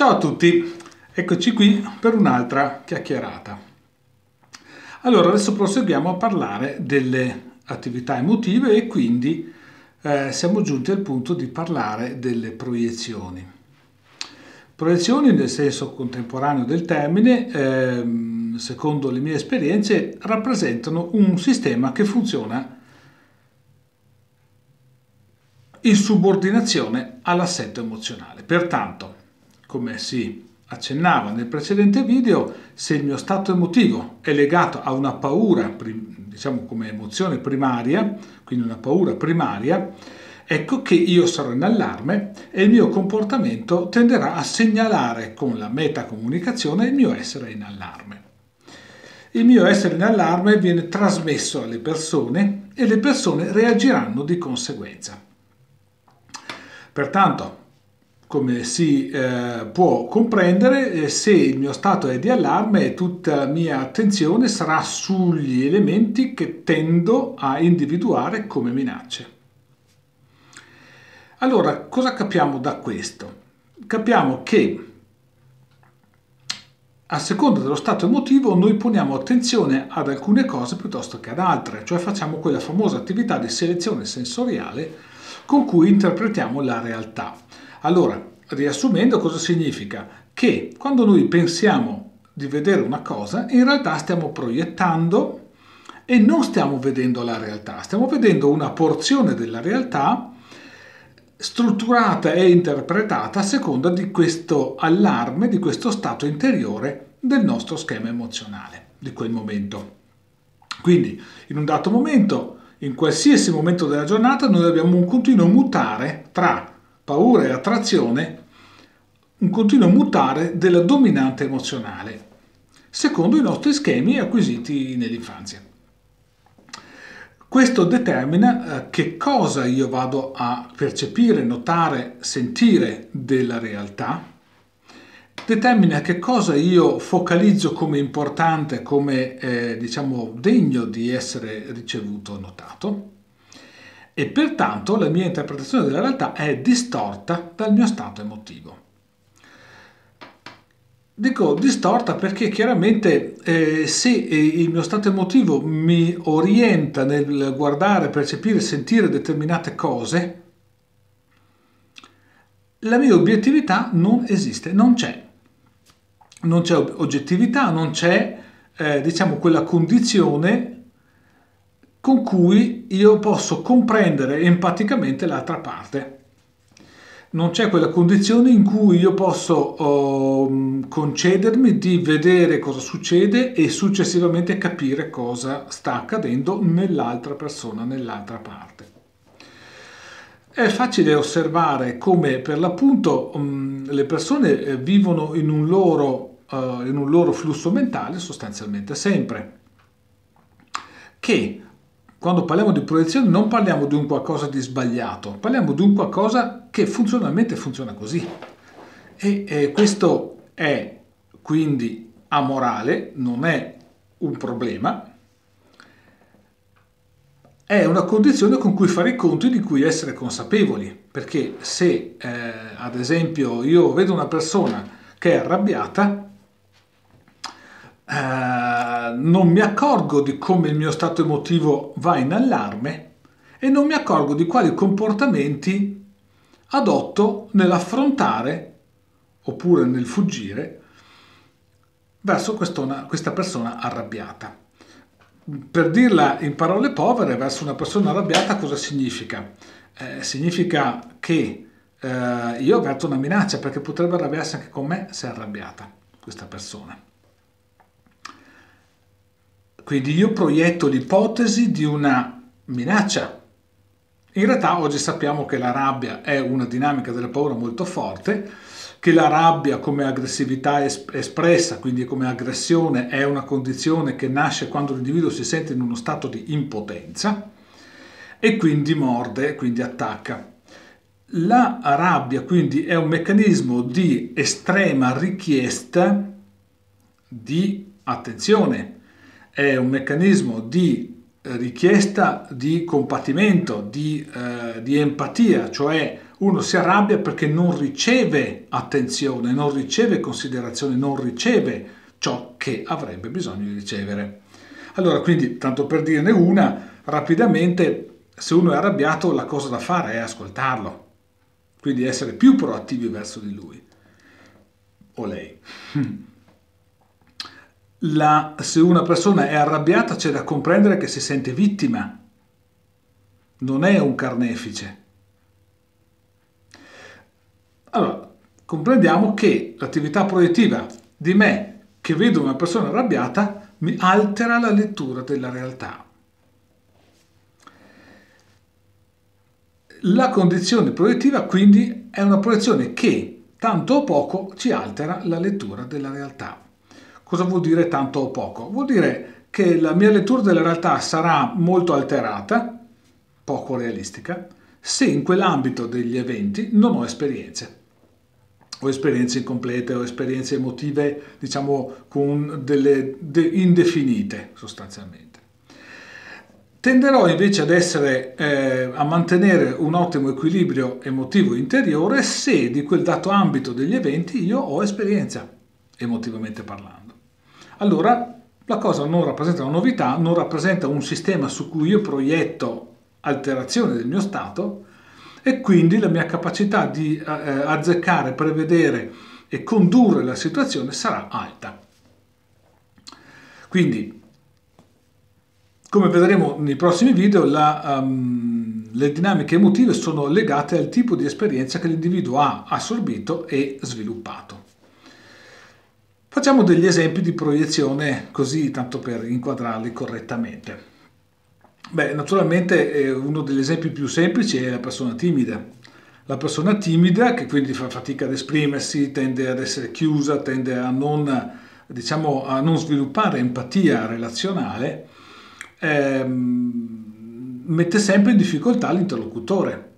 Ciao a tutti, eccoci qui per un'altra chiacchierata. Allora, adesso proseguiamo a parlare delle attività emotive e quindi eh, siamo giunti al punto di parlare delle proiezioni. Proiezioni nel senso contemporaneo del termine, ehm, secondo le mie esperienze, rappresentano un sistema che funziona in subordinazione all'assetto emozionale. Pertanto, come si accennava nel precedente video, se il mio stato emotivo è legato a una paura, diciamo come emozione primaria, quindi una paura primaria, ecco che io sarò in allarme e il mio comportamento tenderà a segnalare con la metacomunicazione il mio essere in allarme. Il mio essere in allarme viene trasmesso alle persone e le persone reagiranno di conseguenza. Pertanto, come si eh, può comprendere, eh, se il mio stato è di allarme, tutta la mia attenzione sarà sugli elementi che tendo a individuare come minacce. Allora, cosa capiamo da questo? Capiamo che a seconda dello stato emotivo noi poniamo attenzione ad alcune cose piuttosto che ad altre, cioè facciamo quella famosa attività di selezione sensoriale con cui interpretiamo la realtà. Allora, riassumendo, cosa significa? Che quando noi pensiamo di vedere una cosa, in realtà stiamo proiettando e non stiamo vedendo la realtà, stiamo vedendo una porzione della realtà strutturata e interpretata a seconda di questo allarme, di questo stato interiore del nostro schema emozionale di quel momento. Quindi, in un dato momento, in qualsiasi momento della giornata, noi abbiamo un continuo mutare tra paura e attrazione, un continuo mutare della dominante emozionale, secondo i nostri schemi acquisiti nell'infanzia. Questo determina eh, che cosa io vado a percepire, notare, sentire della realtà, determina che cosa io focalizzo come importante, come eh, diciamo degno di essere ricevuto, notato e pertanto la mia interpretazione della realtà è distorta dal mio stato emotivo. Dico distorta perché chiaramente eh, se eh, il mio stato emotivo mi orienta nel guardare, percepire, sentire determinate cose, la mia obiettività non esiste, non c'è. Non c'è oggettività, non c'è eh, diciamo quella condizione con cui io posso comprendere empaticamente l'altra parte. Non c'è quella condizione in cui io posso oh, concedermi di vedere cosa succede e successivamente capire cosa sta accadendo nell'altra persona, nell'altra parte. È facile osservare come per l'appunto um, le persone eh, vivono in un, loro, uh, in un loro flusso mentale sostanzialmente sempre, che quando parliamo di proiezione non parliamo di un qualcosa di sbagliato, parliamo di un qualcosa che funzionalmente funziona così. E eh, questo è quindi amorale, non è un problema, è una condizione con cui fare i conti di cui essere consapevoli, perché se eh, ad esempio io vedo una persona che è arrabbiata, eh, non mi accorgo di come il mio stato emotivo va in allarme e non mi accorgo di quali comportamenti adotto nell'affrontare oppure nel fuggire verso questa persona arrabbiata. Per dirla in parole povere, verso una persona arrabbiata cosa significa? Eh, significa che eh, io avverto una minaccia perché potrebbe arrabbiarsi anche con me se è arrabbiata questa persona. Quindi io proietto l'ipotesi di una minaccia. In realtà oggi sappiamo che la rabbia è una dinamica della paura molto forte, che la rabbia come aggressività espressa, quindi come aggressione, è una condizione che nasce quando l'individuo si sente in uno stato di impotenza e quindi morde, quindi attacca. La rabbia quindi è un meccanismo di estrema richiesta di attenzione, è un meccanismo di eh, richiesta di compatimento, di, eh, di empatia, cioè Uno si arrabbia perché non riceve attenzione, non riceve considerazione, non riceve ciò che avrebbe bisogno di ricevere. Allora, quindi, tanto per dirne una, rapidamente, se uno è arrabbiato, la cosa da fare è ascoltarlo, quindi essere più proattivi verso di lui o lei. La, se una persona è arrabbiata c'è da comprendere che si sente vittima, non è un carnefice. Allora, comprendiamo che l'attività proiettiva di me che vedo una persona arrabbiata mi altera la lettura della realtà. La condizione proiettiva quindi è una proiezione che tanto o poco ci altera la lettura della realtà. Cosa vuol dire tanto o poco? Vuol dire che la mia lettura della realtà sarà molto alterata, poco realistica, se in quell'ambito degli eventi non ho esperienze o esperienze incomplete o esperienze emotive, diciamo, con delle de, indefinite sostanzialmente. Tenderò invece ad essere, eh, a mantenere un ottimo equilibrio emotivo interiore se di quel dato ambito degli eventi io ho esperienza, emotivamente parlando. Allora la cosa non rappresenta una novità, non rappresenta un sistema su cui io proietto alterazione del mio stato, e quindi la mia capacità di eh, azzeccare, prevedere e condurre la situazione sarà alta. Quindi, come vedremo nei prossimi video, la, um, le dinamiche emotive sono legate al tipo di esperienza che l'individuo ha assorbito e sviluppato. Facciamo degli esempi di proiezione così, tanto per inquadrarli correttamente. Beh, naturalmente eh, uno degli esempi più semplici è la persona timida. La persona timida, che quindi fa fatica ad esprimersi, tende ad essere chiusa, tende a non, diciamo, a non sviluppare empatia relazionale, ehm, mette sempre in difficoltà l'interlocutore.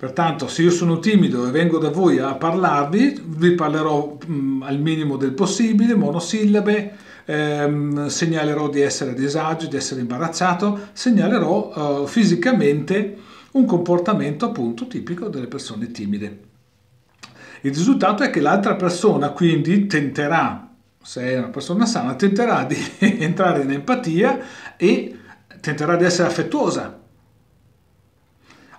Pertanto, se io sono timido e vengo da voi a parlarvi, vi parlerò mh, mm, al minimo del possibile, monosillabe, ehm, segnalerò di essere a disagio, di essere imbarazzato, segnalerò eh, fisicamente un comportamento appunto tipico delle persone timide. Il risultato è che l'altra persona quindi tenterà, se è una persona sana, tenterà di entrare in empatia e tenterà di essere affettuosa.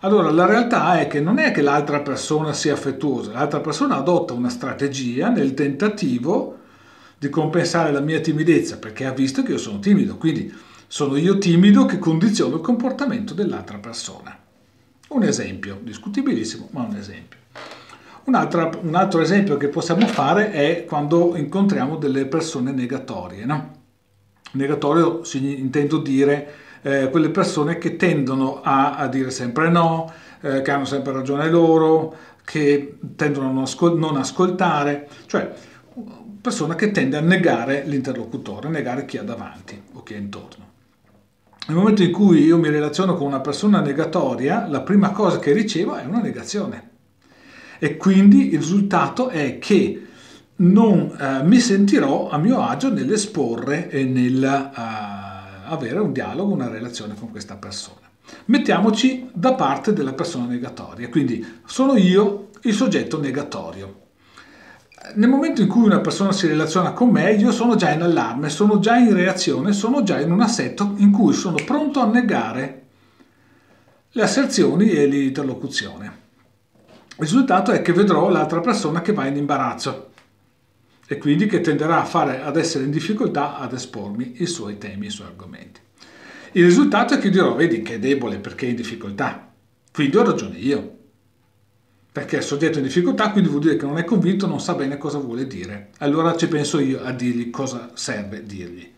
Allora la realtà è che non è che l'altra persona sia affettuosa, l'altra persona adotta una strategia nel tentativo di compensare la mia timidezza perché ha visto che io sono timido, quindi sono io timido che condiziono il comportamento dell'altra persona. Un esempio, discutibilissimo, ma un esempio. Un altro, un altro esempio che possiamo fare è quando incontriamo delle persone negatorie. No? Negatorio intendo dire eh, quelle persone che tendono a, a dire sempre no, eh, che hanno sempre ragione loro, che tendono a non, ascol- non ascoltare, cioè persona che tende a negare l'interlocutore, a negare chi ha davanti o chi è intorno. Nel momento in cui io mi relaziono con una persona negatoria, la prima cosa che ricevo è una negazione. E quindi il risultato è che non eh, mi sentirò a mio agio nell'esporre e nel uh, avere un dialogo, una relazione con questa persona. Mettiamoci da parte della persona negatoria, quindi sono io il soggetto negatorio nel momento in cui una persona si relaziona con me, io sono già in allarme, sono già in reazione, sono già in un assetto in cui sono pronto a negare le asserzioni e l'interlocuzione. Il risultato è che vedrò l'altra persona che va in imbarazzo e quindi che tenderà a fare, ad essere in difficoltà ad espormi i suoi temi, i suoi argomenti. Il risultato è che dirò, vedi che è debole perché è in difficoltà, quindi ho ragione io perché è soggetto in difficoltà, quindi vuol dire che non è convinto, non sa bene cosa vuole dire. Allora ci penso io a dirgli cosa serve dirgli.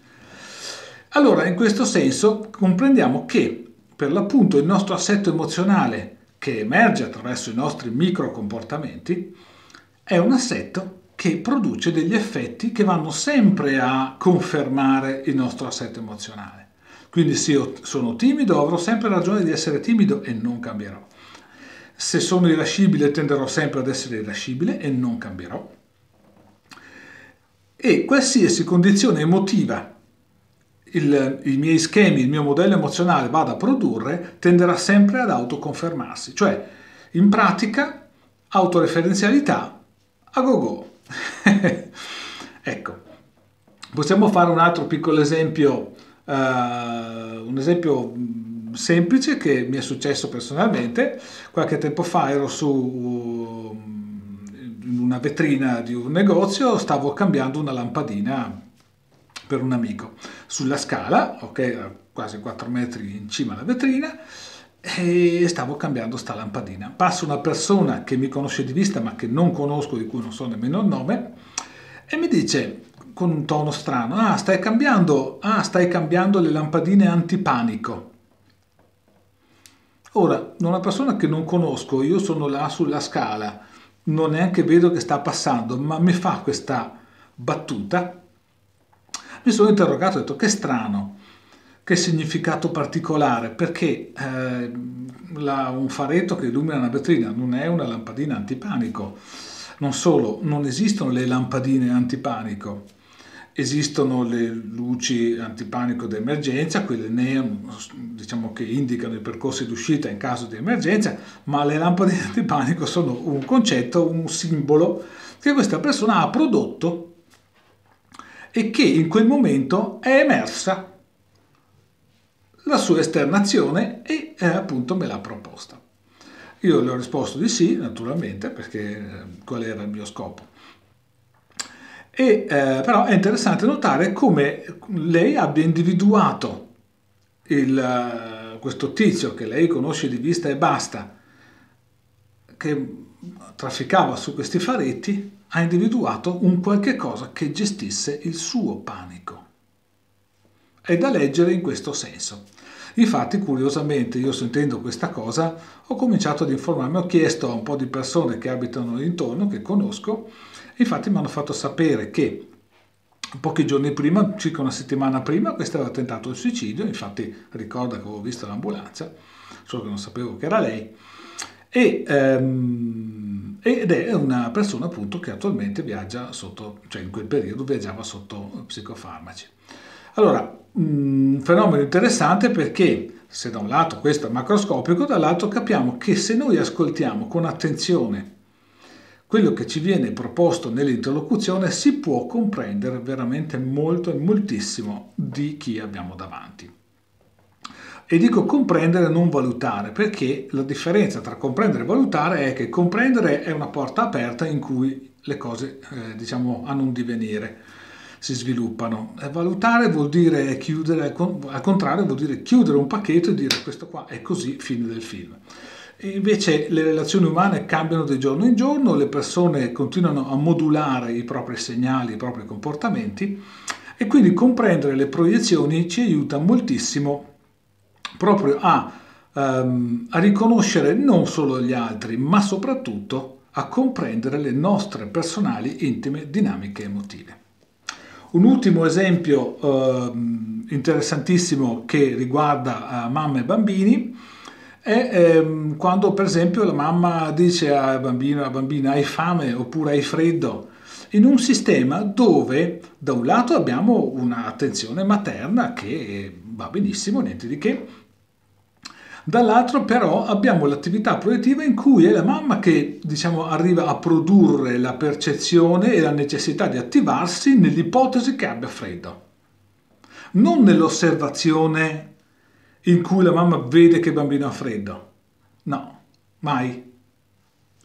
Allora, in questo senso, comprendiamo che per l'appunto il nostro assetto emozionale che emerge attraverso i nostri micro comportamenti è un assetto che produce degli effetti che vanno sempre a confermare il nostro assetto emozionale. Quindi se io sono timido avrò sempre ragione di essere timido e non cambierò. Se sono irascibile tenderò sempre ad essere irascibile e non cambierò. E qualsiasi condizione emotiva il, i miei schemi, il mio modello emozionale vada a produrre, tenderà sempre ad autoconfermarsi. Cioè, In pratica, autoreferenzialità a go-go. ecco, possiamo fare un altro piccolo esempio, uh, un esempio semplice che mi è successo personalmente. Qualche tempo fa ero su in una vetrina di un negozio, stavo cambiando una lampadina per un amico. Sulla scala, ok, quasi 4 metri in cima alla vetrina, e stavo cambiando sta lampadina. Passa una persona che mi conosce di vista ma che non conosco, di cui non so nemmeno il nome, e mi dice con un tono strano, ah stai cambiando, ah, stai cambiando le lampadine antipanico. Ora, una persona che non conosco, io sono là sulla scala, non neanche vedo che sta passando, ma mi fa questa battuta, mi sono interrogato ho detto che strano, che significato particolare, perché eh, la, un faretto che illumina una vetrina non è una lampadina antipanico. Non solo, non esistono le lampadine antipanico. Esistono le luci antipanico d'emergenza, quelle neon diciamo, che indicano i percorsi d'uscita in caso di emergenza, ma le lampadine antipanico sono un concetto, un simbolo che questa persona ha prodotto e che in quel momento è emersa la sua esternazione e eh, appunto me l'ha proposta. Io le ho risposto di sì, naturalmente, perché eh, qual era il mio scopo. E, eh, però è interessante notare come lei abbia individuato il, uh, questo tizio che lei conosce di vista e basta, che trafficava su questi faretti, ha individuato un qualche cosa che gestisse il suo panico. È da leggere in questo senso. Infatti, curiosamente, io sentendo questa cosa, ho cominciato ad informarmi, ho chiesto a un po' di persone che abitano intorno, che conosco, Infatti mi hanno fatto sapere che pochi giorni prima, circa una settimana prima, questo aveva tentato il suicidio, infatti ricorda che avevo visto l'ambulanza, solo che non sapevo che era lei, e, um, ed è una persona appunto che attualmente viaggia sotto, cioè in quel periodo viaggiava sotto psicofarmaci. Allora, un fenomeno interessante perché se da un lato questo è macroscopico, dall'altro capiamo che se noi ascoltiamo con attenzione quello che ci viene proposto nell'interlocuzione si può comprendere veramente molto e moltissimo di chi abbiamo davanti. E dico comprendere, non valutare, perché la differenza tra comprendere e valutare è che comprendere è una porta aperta in cui le cose, eh, diciamo, hanno un divenire, si sviluppano. E valutare vuol dire chiudere, al contrario, vuol dire chiudere un pacchetto e dire questo qua è così, fine del film. Invece le relazioni umane cambiano di giorno in giorno, le persone continuano a modulare i propri segnali, i propri comportamenti e quindi comprendere le proiezioni ci aiuta moltissimo proprio a, um, a riconoscere non solo gli altri, ma soprattutto a comprendere le nostre personali, intime dinamiche emotive. Un ultimo esempio uh, interessantissimo che riguarda uh, mamme e bambini è ehm, quando per esempio la mamma dice al bambino, alla bambina hai fame oppure hai freddo, in un sistema dove da un lato abbiamo un'attenzione materna che va benissimo, niente di che, dall'altro però abbiamo l'attività proiettiva in cui è la mamma che diciamo arriva a produrre la percezione e la necessità di attivarsi nell'ipotesi che abbia freddo, non nell'osservazione in cui la mamma vede che il bambino ha freddo. No, mai.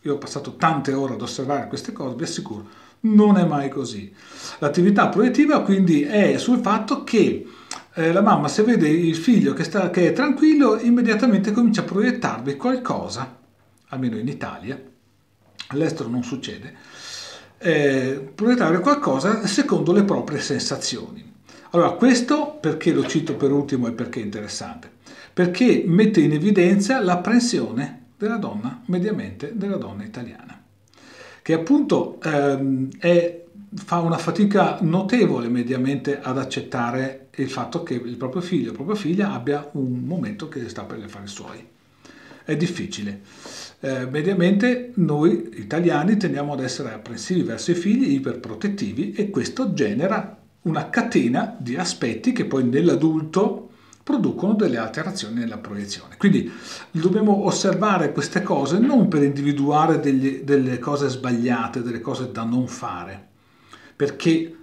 Io ho passato tante ore ad osservare queste cose, vi assicuro, non è mai così. L'attività proiettiva quindi è sul fatto che eh, la mamma se vede il figlio che, sta, che è tranquillo immediatamente comincia a proiettarvi qualcosa, almeno in Italia, all'estero non succede, eh, proiettare qualcosa secondo le proprie sensazioni. Allora, questo perché lo cito per ultimo e perché è interessante? Perché mette in evidenza l'apprensione della donna, mediamente della donna italiana, che appunto ehm, è, fa una fatica notevole mediamente ad accettare il fatto che il proprio figlio o propria figlia abbia un momento che sta per fare suoi. È difficile. Eh, mediamente noi italiani tendiamo ad essere apprensivi verso i figli, iperprotettivi e questo genera una catena di aspetti che poi nell'adulto producono delle alterazioni nella proiezione. Quindi dobbiamo osservare queste cose non per individuare degli, delle cose sbagliate, delle cose da non fare, perché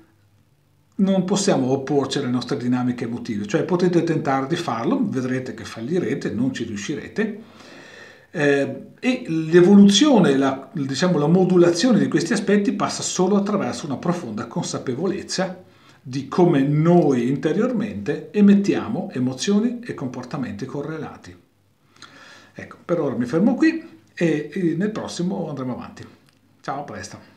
non possiamo opporci alle nostre dinamiche emotive, cioè potete tentare di farlo, vedrete che fallirete, non ci riuscirete, eh, e l'evoluzione, la, diciamo, la modulazione di questi aspetti passa solo attraverso una profonda consapevolezza di come noi interiormente emettiamo emozioni e comportamenti correlati. Ecco, per ora mi fermo qui e nel prossimo andremo avanti. Ciao, a presto.